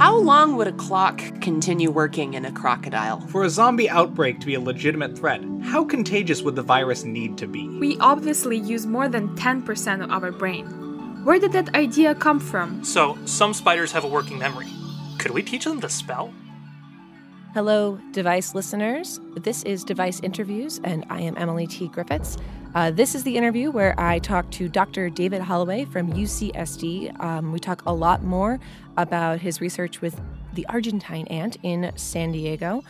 How long would a clock continue working in a crocodile? For a zombie outbreak to be a legitimate threat, how contagious would the virus need to be? We obviously use more than 10% of our brain. Where did that idea come from? So, some spiders have a working memory. Could we teach them to spell? Hello, device listeners. This is Device Interviews, and I am Emily T. Griffiths. Uh, this is the interview where I talk to Dr. David Holway from UCSD. Um, we talk a lot more about his research with the Argentine ant in San Diego.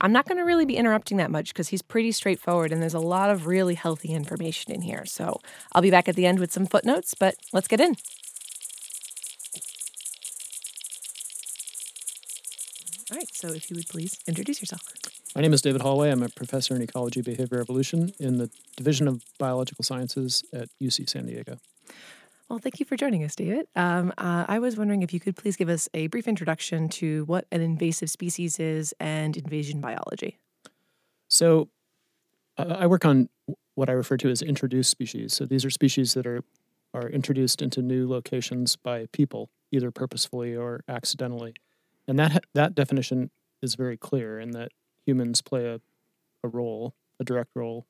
I'm not going to really be interrupting that much because he's pretty straightforward and there's a lot of really healthy information in here. So I'll be back at the end with some footnotes, but let's get in. All right, so if you would please introduce yourself. My name is David Holway. I'm a professor in ecology, behavior, evolution in the Division of Biological Sciences at UC San Diego. Well, thank you for joining us, David. Um, uh, I was wondering if you could please give us a brief introduction to what an invasive species is and invasion biology. So, uh, I work on what I refer to as introduced species. So, these are species that are are introduced into new locations by people, either purposefully or accidentally, and that that definition is very clear in that humans play a, a role, a direct role,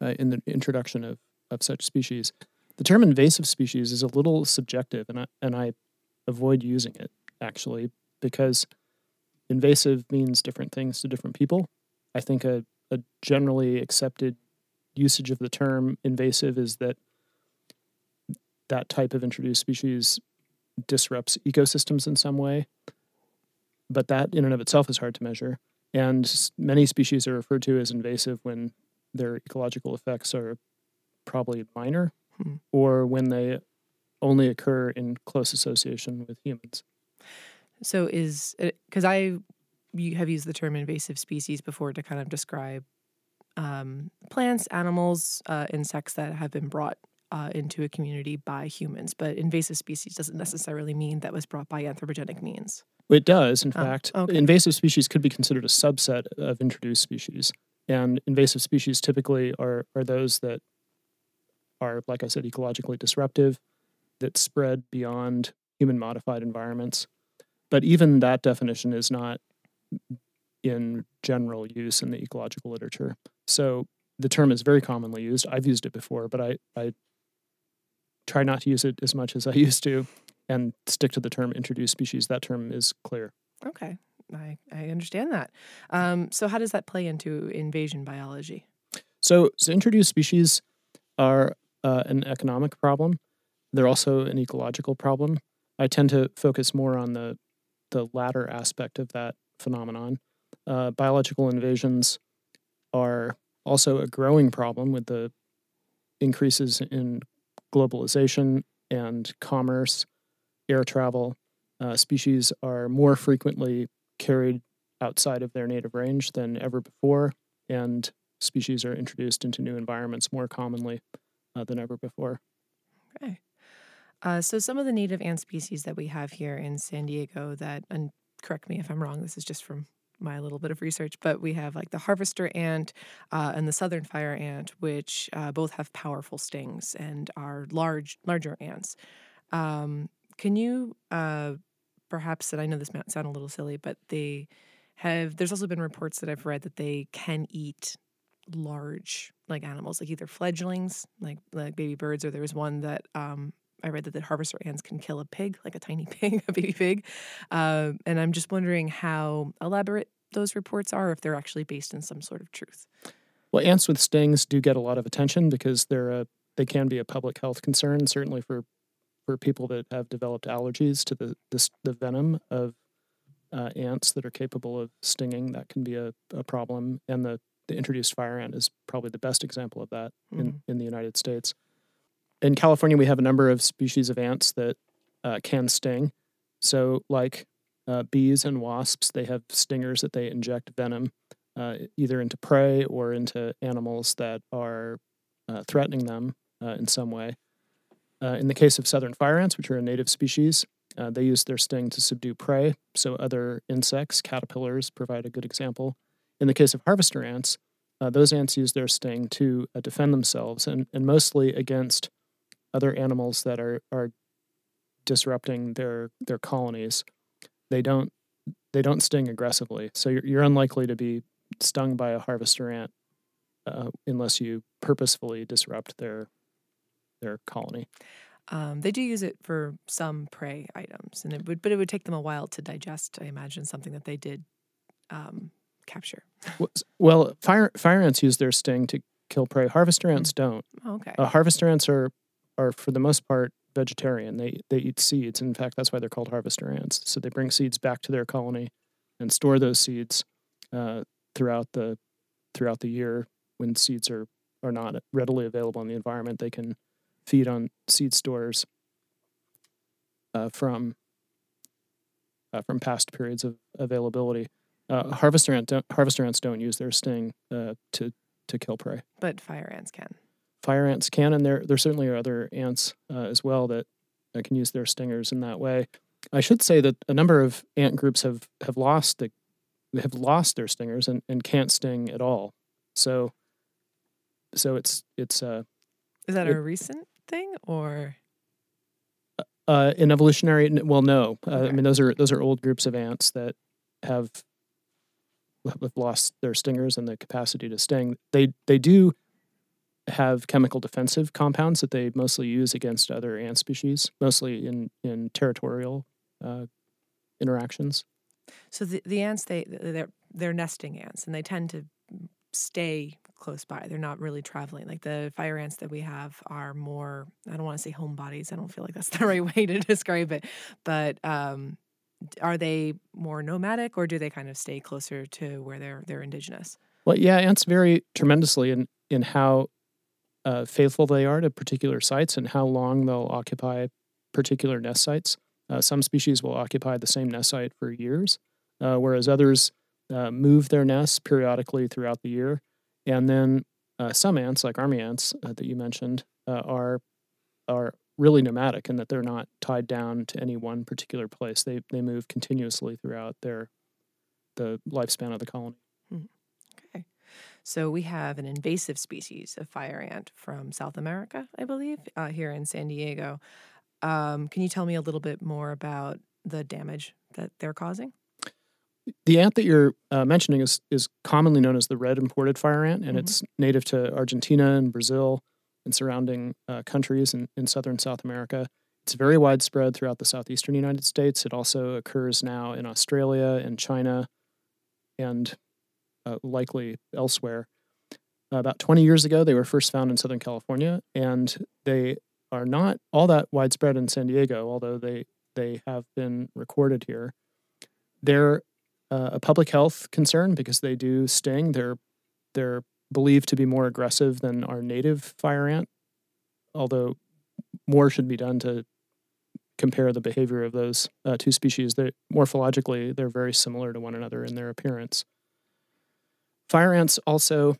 uh, in the introduction of, of such species. The term invasive species is a little subjective, and I, and I avoid using it actually because invasive means different things to different people. I think a, a generally accepted usage of the term invasive is that that type of introduced species disrupts ecosystems in some way, but that in and of itself is hard to measure. And many species are referred to as invasive when their ecological effects are probably minor hmm. or when they only occur in close association with humans. So, is because I you have used the term invasive species before to kind of describe um, plants, animals, uh, insects that have been brought uh, into a community by humans. But invasive species doesn't necessarily mean that was brought by anthropogenic means. It does, in oh, fact. Okay. Invasive species could be considered a subset of introduced species. And invasive species typically are, are those that are, like I said, ecologically disruptive, that spread beyond human modified environments. But even that definition is not in general use in the ecological literature. So the term is very commonly used. I've used it before, but I, I try not to use it as much as I used to and stick to the term introduced species. That term is clear. Okay, I, I understand that. Um, so, how does that play into invasion biology? So, so introduced species are uh, an economic problem. They're also an ecological problem. I tend to focus more on the the latter aspect of that phenomenon. Uh, biological invasions are also a growing problem with the increases in globalization and commerce air travel, uh, species are more frequently carried outside of their native range than ever before, and species are introduced into new environments more commonly uh, than ever before. Okay. Uh, so, some of the native ant species that we have here in San Diego that, and correct me if I'm wrong, this is just from my little bit of research, but we have like the harvester ant uh, and the southern fire ant, which uh, both have powerful stings and are large, larger ants. Um, can you uh, perhaps, and I know this might sound a little silly, but they have, there's also been reports that I've read that they can eat large like animals, like either fledglings, like like baby birds, or there was one that um, I read that the harvester ants can kill a pig, like a tiny pig, a baby pig. Uh, and I'm just wondering how elaborate those reports are, if they're actually based in some sort of truth. Well, ants with stings do get a lot of attention because they're a they can be a public health concern, certainly for for people that have developed allergies to the this, the venom of uh, ants that are capable of stinging, that can be a, a problem. And the, the introduced fire ant is probably the best example of that mm-hmm. in, in the United States. In California, we have a number of species of ants that uh, can sting. So, like uh, bees and wasps, they have stingers that they inject venom uh, either into prey or into animals that are uh, threatening them uh, in some way. Uh, in the case of southern fire ants, which are a native species, they use their sting to subdue prey, so other insects, caterpillars, provide a good example. In the case of harvester ants, those ants use their sting to defend themselves and, and mostly against other animals that are, are disrupting their, their colonies. they don't they don't sting aggressively. So you're, you're unlikely to be stung by a harvester ant uh, unless you purposefully disrupt their their colony. Um, they do use it for some prey items, and it would, but it would take them a while to digest. I imagine something that they did um, capture. Well, fire fire ants use their sting to kill prey. Harvester ants don't. Oh, okay. Uh, harvester ants are are for the most part vegetarian. They they eat seeds. In fact, that's why they're called harvester ants. So they bring seeds back to their colony and store those seeds uh, throughout the throughout the year when seeds are are not readily available in the environment. They can feed on seed stores uh, from uh, from past periods of availability. Uh, harvester, ant don't, harvester ants don't use their sting uh, to to kill prey. but fire ants can. Fire ants can, and there there certainly are other ants uh, as well that, that can use their stingers in that way. I should say that a number of ant groups have have lost the have lost their stingers and, and can't sting at all. So so it's it's uh, Is that It- a recent thing or? uh, an evolutionary. Well, no, uh, I mean those are those are old groups of ants that have have lost their stingers and the capacity to sting. They they do have chemical defensive compounds that they mostly use against other ant species, mostly in in territorial uh, interactions. So the, the ants they they're they're nesting ants and they tend to stay close by. They're not really traveling. Like the fire ants that we have are more I don't want to say homebodies. I don't feel like that's the right way to describe it. But um are they more nomadic or do they kind of stay closer to where they're they're indigenous? Well, yeah, ants vary tremendously in in how uh, faithful they are to particular sites and how long they'll occupy particular nest sites. Uh, some species will occupy the same nest site for years, uh, whereas others uh, move their nests periodically throughout the year. And then uh, some ants, like army ants uh, that you mentioned, are are really nomadic in that they're not tied down to any one particular place. They they move continuously throughout their the lifespan of the colony. So we have an invasive species of fire ant from South America, I believe, uh, here in San Diego. Um, can you tell me a little bit more about the damage that they're causing? the ant that you're uh, mentioning is is commonly known as the red imported fire ant, and Mhm. it's native to Argentina and Brazil and surrounding uh, countries in, in southern South America. It's very widespread throughout the southeastern United States. It also occurs now in Australia and China, and uh, likely elsewhere. about 20 years ago, they were first found in Southern California, and they are not all that widespread in San Diego, although they they have been recorded here. They're uh, a public health concern because they do sting. They're they're believed to be more aggressive than our native fire ant, although more should be done to compare the behavior of those uh, two species. They morphologically they're very similar to one another in their appearance. Fire ants also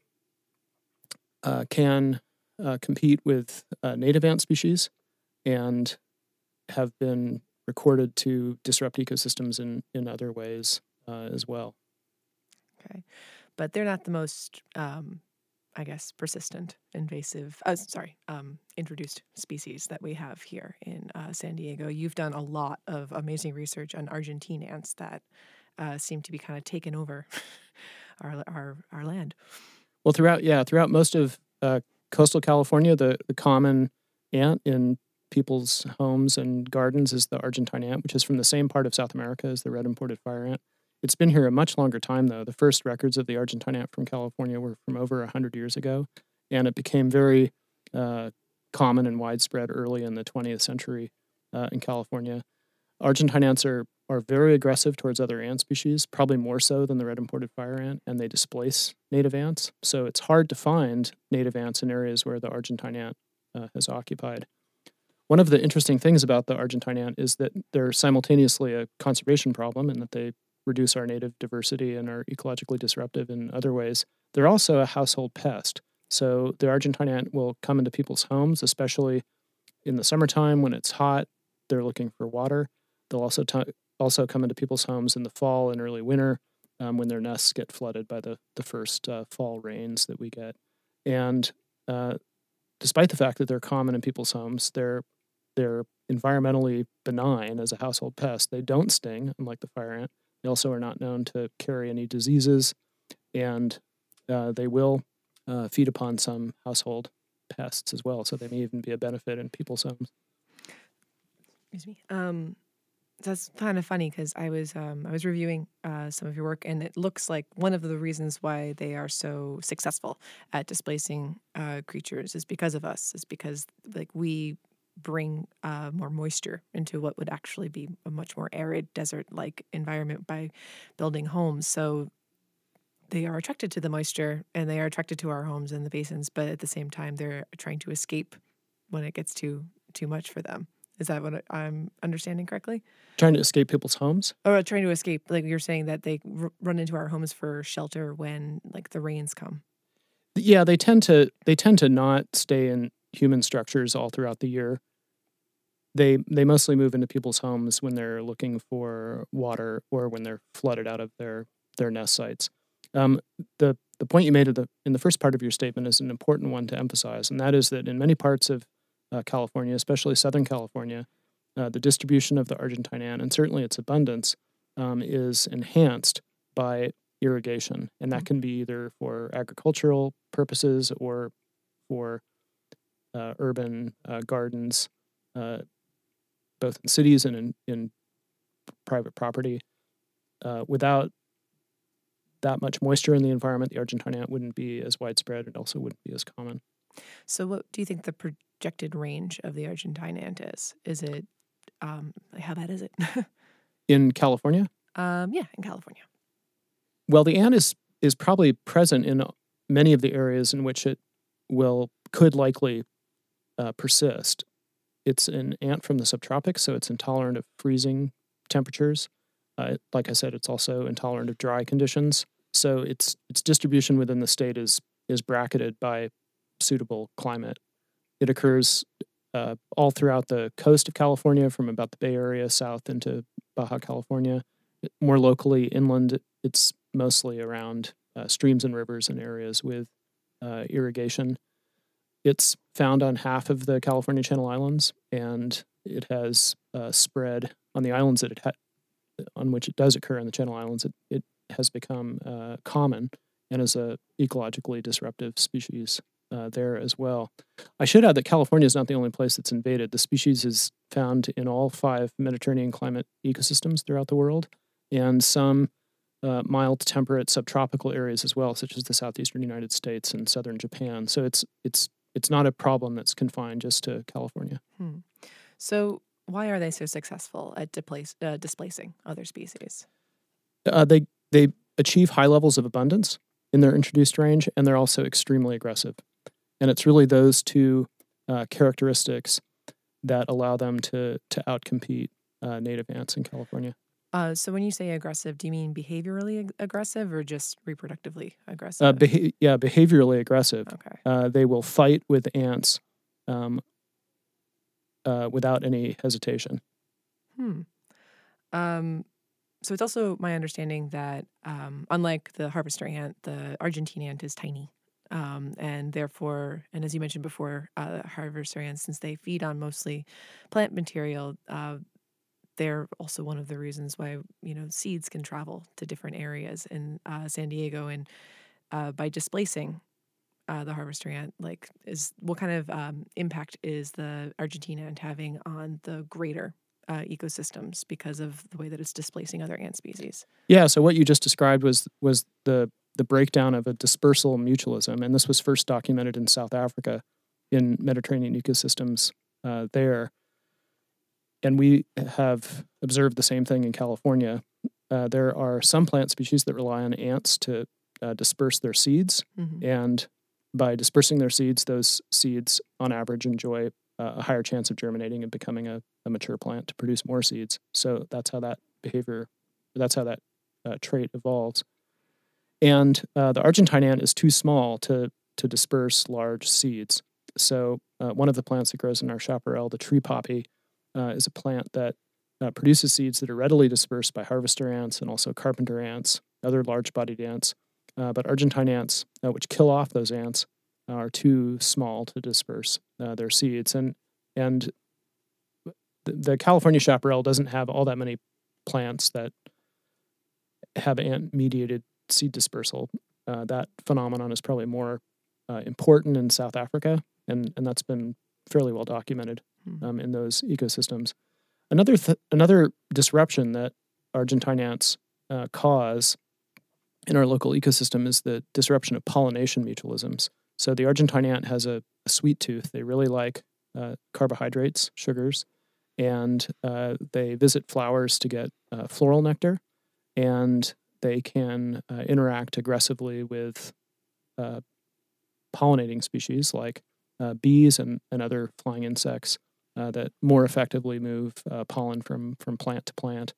uh, can uh, compete with uh, native ant species and have been recorded to disrupt ecosystems in, in other ways uh, as well. Okay. But they're not the most, um, I guess, persistent, invasive, uh, sorry, um, introduced species that we have here in uh, San Diego. You've done a lot of amazing research on Argentine ants that uh, seem to be kind of taking over our, our, our land. Well, throughout yeah, throughout most of uh, coastal California, the, the common ant in people's homes and gardens is the Argentine ant, which is from the same part of South America as the red imported fire ant. It's been here a much longer time, though. The first records of the Argentine ant from California were from over 100 years ago, and it became very uh, common and widespread early in the 20th century uh, in California. Argentine ants are, are very aggressive towards other ant species, probably more so than the red imported fire ant, and they displace native ants. So it's hard to find native ants in areas where the Argentine ant uh, has occupied. One of the interesting things about the Argentine ant is that they're simultaneously a conservation problem and that they reduce our native diversity and are ecologically disruptive in other ways. They're also a household pest. So the Argentine ant will come into people's homes, especially in the summertime when it's hot. They're looking for water. They'll also t- also come into people's homes in the fall and early winter um, when their nests get flooded by the the first uh, fall rains that we get. And uh, despite the fact that they're common in people's homes, they're they're environmentally benign as a household pest. They don't sting, unlike the fire ant. They also are not known to carry any diseases, and uh, they will uh, feed upon some household pests as well. So they may even be a benefit in people's homes. Excuse me. Um, that's kind of funny because I was um, I was reviewing uh, some of your work, and it looks like one of the reasons why they are so successful at displacing uh, creatures is because of us. Is because like we bring uh, more moisture into what would actually be a much more arid desert-like environment by building homes. So they are attracted to the moisture, and they are attracted to our homes and the basins. But at the same time, they're trying to escape when it gets too too much for them. Is that what I'm understanding correctly? Trying to escape people's homes? Or trying to escape, like you're saying that they r- run into our homes for shelter when like the rains come. Yeah, they tend to they tend to not stay in human structures all throughout the year. They they mostly move into people's homes when they're looking for water or when they're flooded out of their their nest sites. Um, the the point you made the, in the first part of your statement is an important one to emphasize, and that is that in many parts of uh, California, especially Southern California, uh, the distribution of the Argentine ant and certainly its abundance um, is enhanced by irrigation, and that can be either for agricultural purposes or for uh, urban uh, gardens, uh, both in cities and in, in private property. Uh, without that much moisture in the environment, the Argentine ant wouldn't be as widespread and also wouldn't be as common. So, what do you think the projected range of the Argentine ant is? Is it um, how bad is it? in California? Um, yeah, in California. Well, the ant is is probably present in many of the areas in which it will could likely uh, persist. It's an ant from the subtropics, so it's intolerant of freezing temperatures. Uh, like I said, it's also intolerant of dry conditions. So its its distribution within the state is is bracketed by suitable climate. It occurs uh, all throughout the coast of California, from about the Bay Area south into Baja California. More locally, inland, it's mostly around uh, streams and rivers and areas with uh, irrigation. It's found on half of the California Channel Islands, and it has uh, spread on the islands that it ha- on which it does occur in the Channel Islands. It, it has become uh, common and is a ecologically disruptive species uh, there as well. I should add that California is not the only place that's invaded. The species is found in all five Mediterranean climate ecosystems throughout the world, and some uh, mild temperate subtropical areas as well, such as the southeastern United States and southern Japan. So it's it's it's not a problem that's confined just to California. Hmm. So why are they so successful at displace, uh, displacing other species? Uh, they they achieve high levels of abundance in their introduced range, and they're also extremely aggressive. And it's really those two uh, characteristics that allow them to to outcompete uh, native ants in California. Uh, so when you say aggressive, do you mean behaviorally ag- aggressive or just reproductively Uh, aggressive? beha- yeah, behaviorally aggressive. okay. Uh, they will fight with ants um, uh, without any hesitation. Hmm. Um, so it's also my understanding that, um, unlike the harvester ant, the Argentine ant is tiny. Um, and therefore, and as you mentioned before, uh, harvester ants, since they feed on mostly plant material, uh, they're also one of the reasons why you know seeds can travel to different areas in uh, San Diego, and uh, by displacing uh, the harvester ant, like is what kind of um, impact is the argentina ant having on the greater uh, ecosystems because of the way that it's displacing other ant species? Yeah. So what you just described was was the the breakdown of a dispersal mutualism, and this was first documented in South Africa in Mediterranean ecosystems uh, there. And we have observed the same thing in California. Uh, there are some plant species that rely on ants to uh, disperse their seeds, Mhm. and by dispersing their seeds, those seeds, on average, enjoy uh, a higher chance of germinating and becoming a, a mature plant to produce more seeds. So that's how that behavior, that's how that uh, trait evolves. And uh, the Argentine ant is too small to to disperse large seeds. So uh, one of the plants that grows in our chaparral, the tree poppy, uh, is a plant that uh, produces seeds that are readily dispersed by harvester ants and also carpenter ants, other large-bodied ants. Uh, but Argentine ants, uh, which kill off those ants, are too small to disperse their seeds. And and the, the California chaparral doesn't have all that many plants that have ant mediated seed dispersal. Uh, that phenomenon is probably more uh, important in South Africa, and, and that's been fairly well documented Hmm. um, in those ecosystems. Another th- another disruption that Argentine ants uh, cause in our local ecosystem is the disruption of pollination mutualisms. So the Argentine ant has a, a sweet tooth; they really like uh, carbohydrates, sugars, and uh, they visit flowers to get uh, floral nectar, and they can uh, interact aggressively with uh, pollinating species like uh, bees and, and other flying insects uh, that more effectively move uh, pollen from, from plant to plant.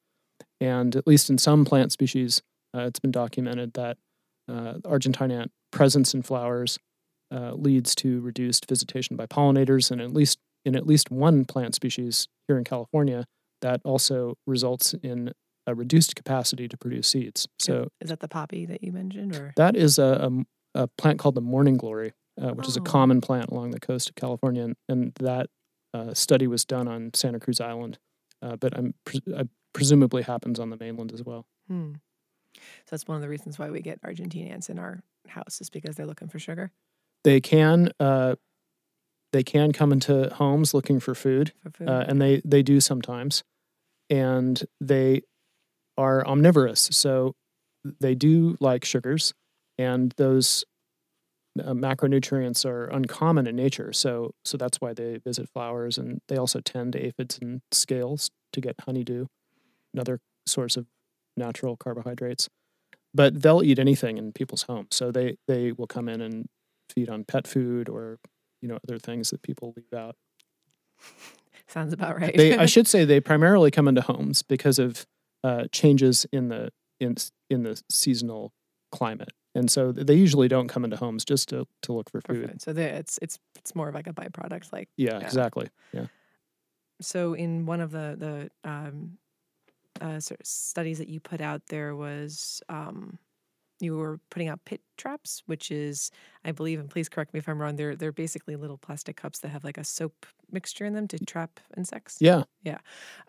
And at least in some plant species, it's been documented that Argentine ant presence in flowers leads to reduced visitation by pollinators, and at least in at least one plant species here in California, that also results in a reduced capacity to produce seeds. So is that the poppy that you mentioned, or that is a, a, a plant called the morning glory, uh, which is a Oh. common plant along the coast of California, and, and that uh, study was done on Santa Cruz Island, uh, but I'm uh, presumably happens on the mainland as well. Hmm. So that's one of the reasons why we get Argentine ants in our house is because they're looking for sugar They can uh, they can come into homes looking for food, for food. uh, and they they do sometimes, and they are omnivorous, so they do like sugars, and those uh, macronutrients are uncommon in nature. So so that's why they visit flowers, and they also tend to aphids and scales to get honeydew, another source of natural carbohydrates. But they'll eat anything in people's homes, so they they will come in and feed on pet food or you know other things that people leave out. Sounds about right. They I should say they primarily come into homes because of uh, changes in the in in the seasonal climate, and so they usually don't come into homes just to to look for for food. food. So they- it's it's it's more of like a byproduct. Like Yeah, Yeah. exactly. Yeah. so, in one of the the um, uh, sort of studies that you put out, there was um, you were putting out pit traps, which is, I believe, and please correct me if I'm wrong. They're they're basically little plastic cups that have like a soap mixture in them to trap insects. Yeah. Yeah.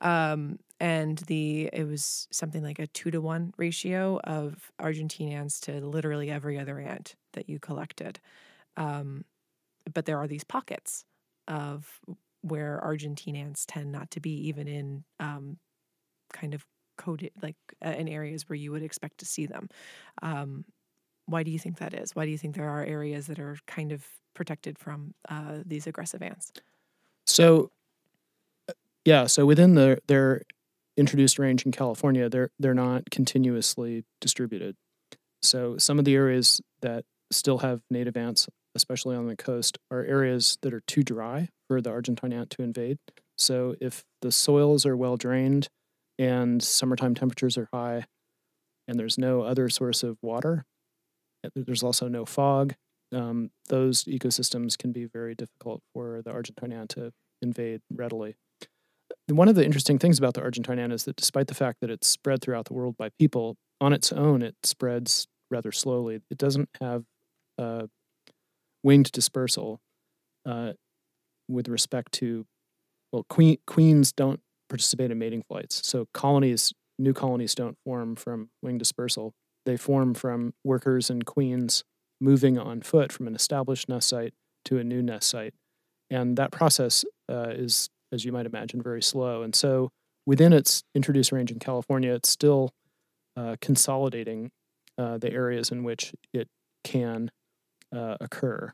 Um, and the it was something like a two to one ratio of Argentine ants to literally every other ant that you collected. Um, but there are these pockets of where Argentine ants tend not to be, even in um, kind of coded like uh, in areas where you would expect to see them. Um, why do you think that is? Why do you think there are areas that are kind of protected from uh, these aggressive ants? So, uh, yeah. So within the their introduced range in California, they're they're not continuously distributed. So some of the areas that still have native ants, especially on the coast, are areas that are too dry for the Argentine ant to invade. So if the soils are well drained and summertime temperatures are high, and there's no other source of water, there's also no fog. Um, those ecosystems can be very difficult for the Argentine ant to invade readily. One of the interesting things about the Argentine ant is that despite the fact that it's spread throughout the world by people, on its own it spreads rather slowly. It doesn't have winged dispersal uh, with respect to, well, queen, queens don't participate in mating flights. So colonies, new colonies don't form from wing dispersal. They form from workers and queens moving on foot from an established nest site to a new nest site. And that process uh, is, as you might imagine, very slow. And so within its introduced range in California, it's still uh, consolidating uh, the areas in which it can uh, occur.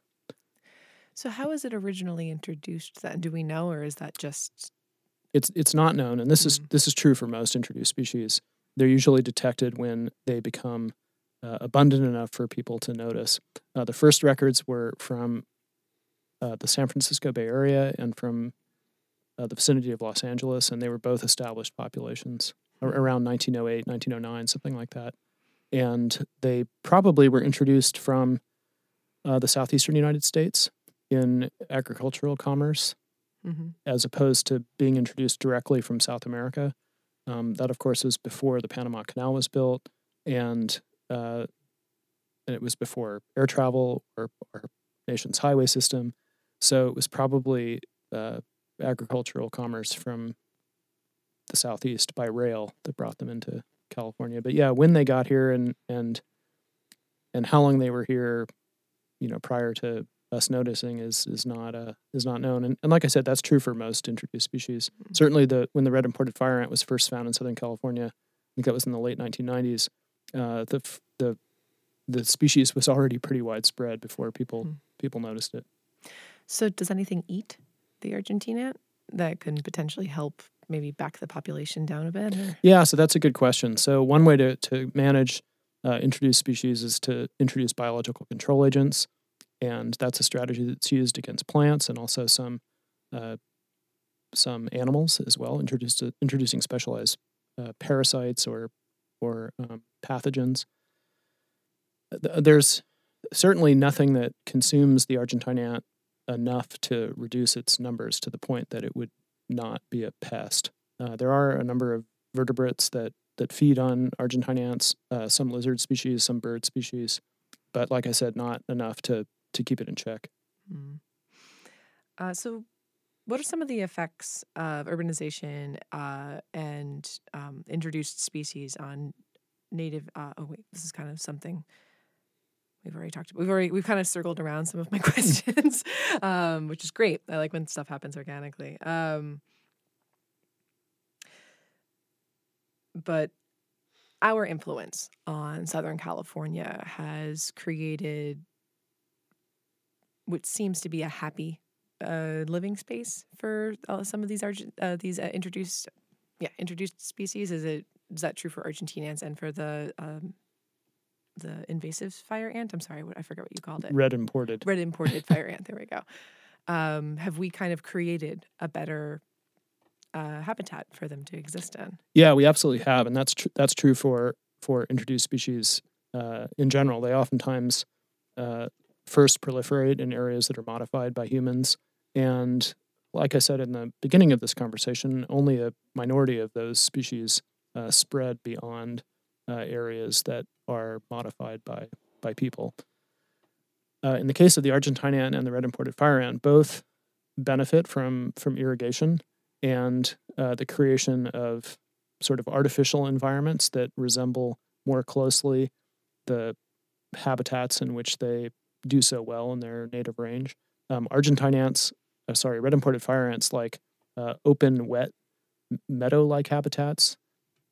So, how was it originally introduced then? Do we know, or is that just It's it's not known, and this is Mm. this is true for most introduced species. They're usually detected when they become uh, abundant enough for people to notice. Uh, the first records were from uh, the San Francisco Bay Area and from uh, the vicinity of Los Angeles, and they were both established populations ar- around 1908, 1909, something like that. And they probably were introduced from uh, the southeastern United States in agricultural commerce Mhm. as opposed to being introduced directly from South America. Um, that, of course, was before the Panama Canal was built, and uh, and it was before air travel or our nation's highway system. So it was probably uh, agricultural commerce from the southeast by rail that brought them into California. But yeah, when they got here and and and how long they were here, you know, prior to us noticing is is not uh, is not known. And, and like I said, that's true for most introduced species. Mm-hmm. Certainly, the when the red imported fire ant was first found in Southern California, I think that was in the late 1990s. Uh, the the the species was already pretty widespread before people mm-hmm. people noticed it. So, does anything eat the Argentine ant that can potentially help maybe back the population down a bit? Or? Yeah, so that's a good question. So, one way to to manage uh, introduced species is to introduce biological control agents and that's a strategy that's used against plants and also some uh, some animals as well. To, introducing specialized uh, parasites or or um, pathogens. There's certainly nothing that consumes the Argentine ant enough to reduce its numbers to the point that it would not be a pest. Uh, there are a number of vertebrates that that feed on Argentine ants, uh, some lizard species, some bird species, but like I said, not enough to to keep it in check. Mm. Uh, so, what are some of the effects of urbanization uh, and um, introduced species on native? Uh, oh wait, this is kind of something we've already talked about. We've already we've kind of circled around some of my questions, um, which is great. I like when stuff happens organically. Um, but our influence on Southern California has created which seems to be a happy uh, living space for uh, some of these uh, these uh, introduced yeah introduced species. Is it is that true for Argentinians and for the um, the invasive fire ant? I'm sorry, what I forget what you called it. Red imported. Red imported fire ant. There we go. Um, have we kind of created a better uh, habitat for them to exist in? Yeah, we absolutely have, and that's tr- that's true for for introduced species uh, in general. They oftentimes uh, first proliferate in areas that are modified by humans. And like I said in the beginning of this conversation, only a minority of those species uh, spread beyond uh, areas that are modified by, by people. Uh, in the case of the Argentine ant and the red imported fire ant, both benefit from, from irrigation and uh, the creation of sort of artificial environments that resemble more closely the habitats in which they do so well in their native range. Um, Argentine ants, uh, sorry, red imported fire ants like uh, open, wet, meadow-like habitats.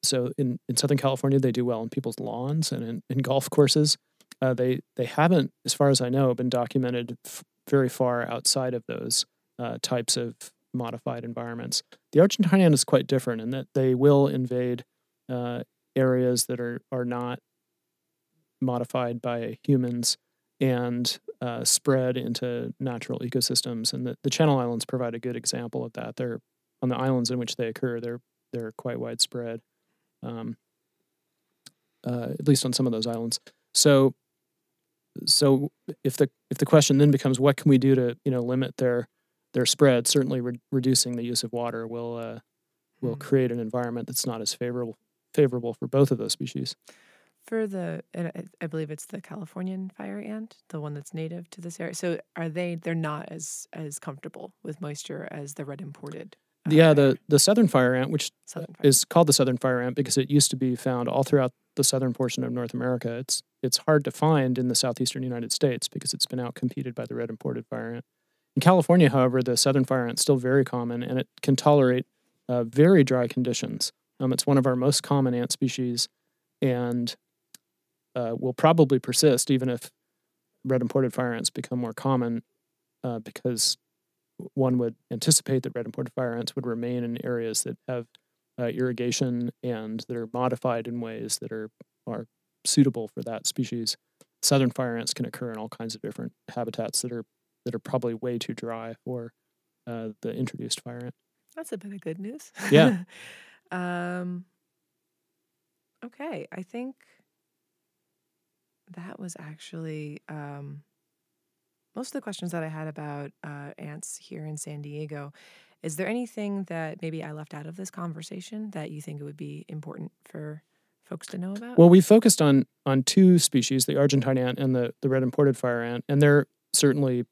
So in, in Southern California, they do well in people's lawns and in, in golf courses. Uh, they they haven't, as far as I know, been documented f- very far outside of those uh, types of modified environments. The Argentine ant is quite different in that they will invade uh, areas that are are not modified by humans and uh, spread into natural ecosystems. And the, the Channel Islands provide a good example of that. They're on the islands in which they occur. They're they're quite widespread, um, uh, at least on some of those islands. So, so if the if the question then becomes what can we do to you know limit their their spread, certainly re- reducing the use of water will uh, will hmm. create an environment that's not as favorable favorable for both of those species for the I believe it's the Californian fire ant, the one that's native to this area. So are they they're not as as comfortable with moisture as the red imported? Uh, yeah, the the southern fire ant, which fire. is called the southern fire ant because it used to be found all throughout the southern portion of North America. It's it's hard to find in the southeastern United States because it's been outcompeted by the red imported fire ant. In California, however, the southern fire ant is still very common and it can tolerate uh, very dry conditions. Um, it's one of our most common ant species, and uh, will probably persist even if red imported fire ants become more common, uh, because one would anticipate that red imported fire ants would remain in areas that have uh, irrigation and that are modified in ways that are are suitable for that species. Southern fire ants can occur in all kinds of different habitats that are that are probably way too dry for uh, the introduced fire ant. That's a bit of good news. Yeah. um, okay, I think that was actually um, most of the questions that I had about uh, ants here in San Diego. Is there anything that maybe I left out of this conversation that you think it would be important for folks to know about? Well, we focused on on two species, the Argentine ant and the, the red imported fire ant, and they're certainly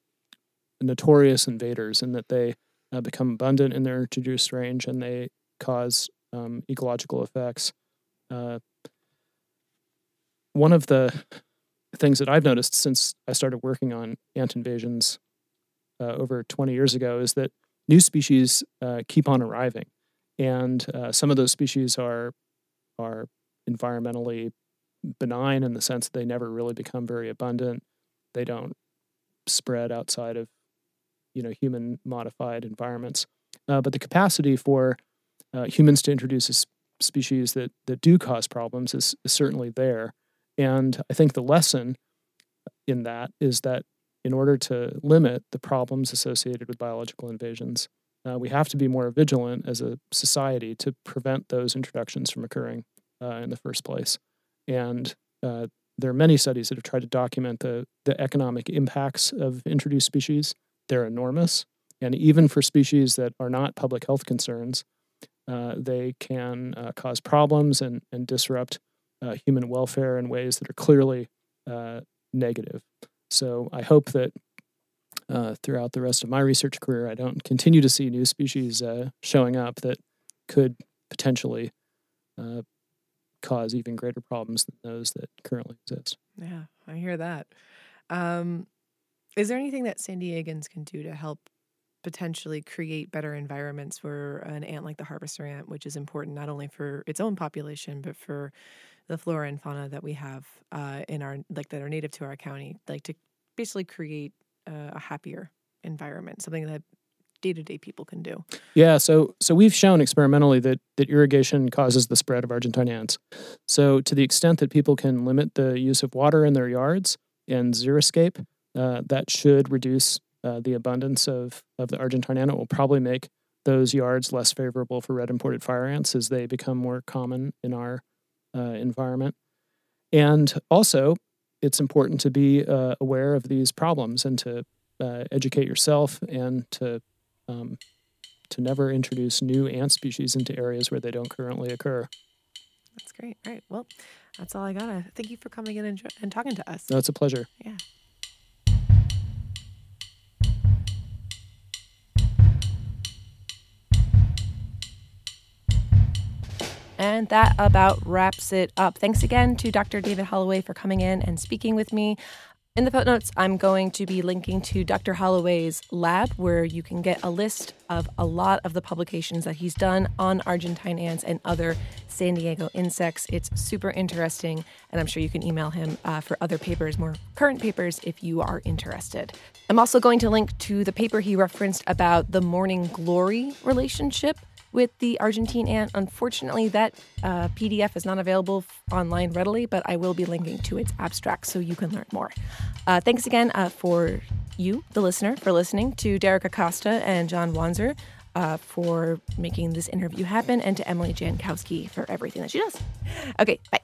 notorious invaders in that they uh, become abundant in their introduced range and they cause um, ecological effects. Uh, one of the things that I've noticed since I started working on ant invasions uh, over 20 years ago is that new species uh, keep on arriving, and uh, some of those species are are environmentally benign in the sense that they never really become very abundant. They don't spread outside of you know human modified environments, uh, but the capacity for uh, humans to introduce a species that that do cause problems is, is certainly there. And I think the lesson in that is that in order to limit the problems associated with biological invasions, uh, we have to be more vigilant as a society to prevent those introductions from occurring uh, in the first place. And uh, there are many studies that have tried to document the, the economic impacts of introduced species. They're enormous. And even for species that are not public health concerns, uh, they can uh, cause problems and, and disrupt uh, human welfare in ways that are clearly uh, negative. So I hope that uh, throughout the rest of my research career, I don't continue to see new species uh, showing up that could potentially uh, cause even greater problems than those that currently exist. Yeah, I hear that. Um, is there anything that San Diegans can do to help potentially create better environments for an ant like the harvester ant, which is important not only for its own population but for the flora and fauna that we have uh, in our like that are native to our county, like to basically create uh, a happier environment, something that day to day people can do. Yeah, so so we've shown experimentally that that irrigation causes the spread of Argentine ants. So to the extent that people can limit the use of water in their yards and xeriscape, uh, that should reduce uh, the abundance of of the Argentine ant. It will probably make those yards less favorable for red imported fire ants as they become more common in our uh, environment. And also, it's important to be uh, aware of these problems and to uh, educate yourself and to um, to never introduce new ant species into areas where they don't currently occur. That's great. All right. Well, that's all I got. Thank you for coming in and, and talking to us. No, it's a pleasure. Yeah. And that about wraps it up. Thanks again to Dr. David Holway for coming in and speaking with me. In the footnotes, I'm going to be linking to Dr. Holway's lab, where you can get a list of a lot of the publications that he's done on Argentine ants and other San Diego insects. It's super interesting, and I'm sure you can email him uh, for other papers, more current papers, if you are interested. I'm also going to link to the paper he referenced about the morning glory relationship with the Argentine ant. Unfortunately, that uh, PDF is not available online readily, but I will be linking to its abstract so you can learn more. Uh, thanks again uh, for you, the listener, for listening to Derek Acosta and John Wanzer. Uh, for making this interview happen, and to Emily Jankowski for everything that she does. Okay, bye.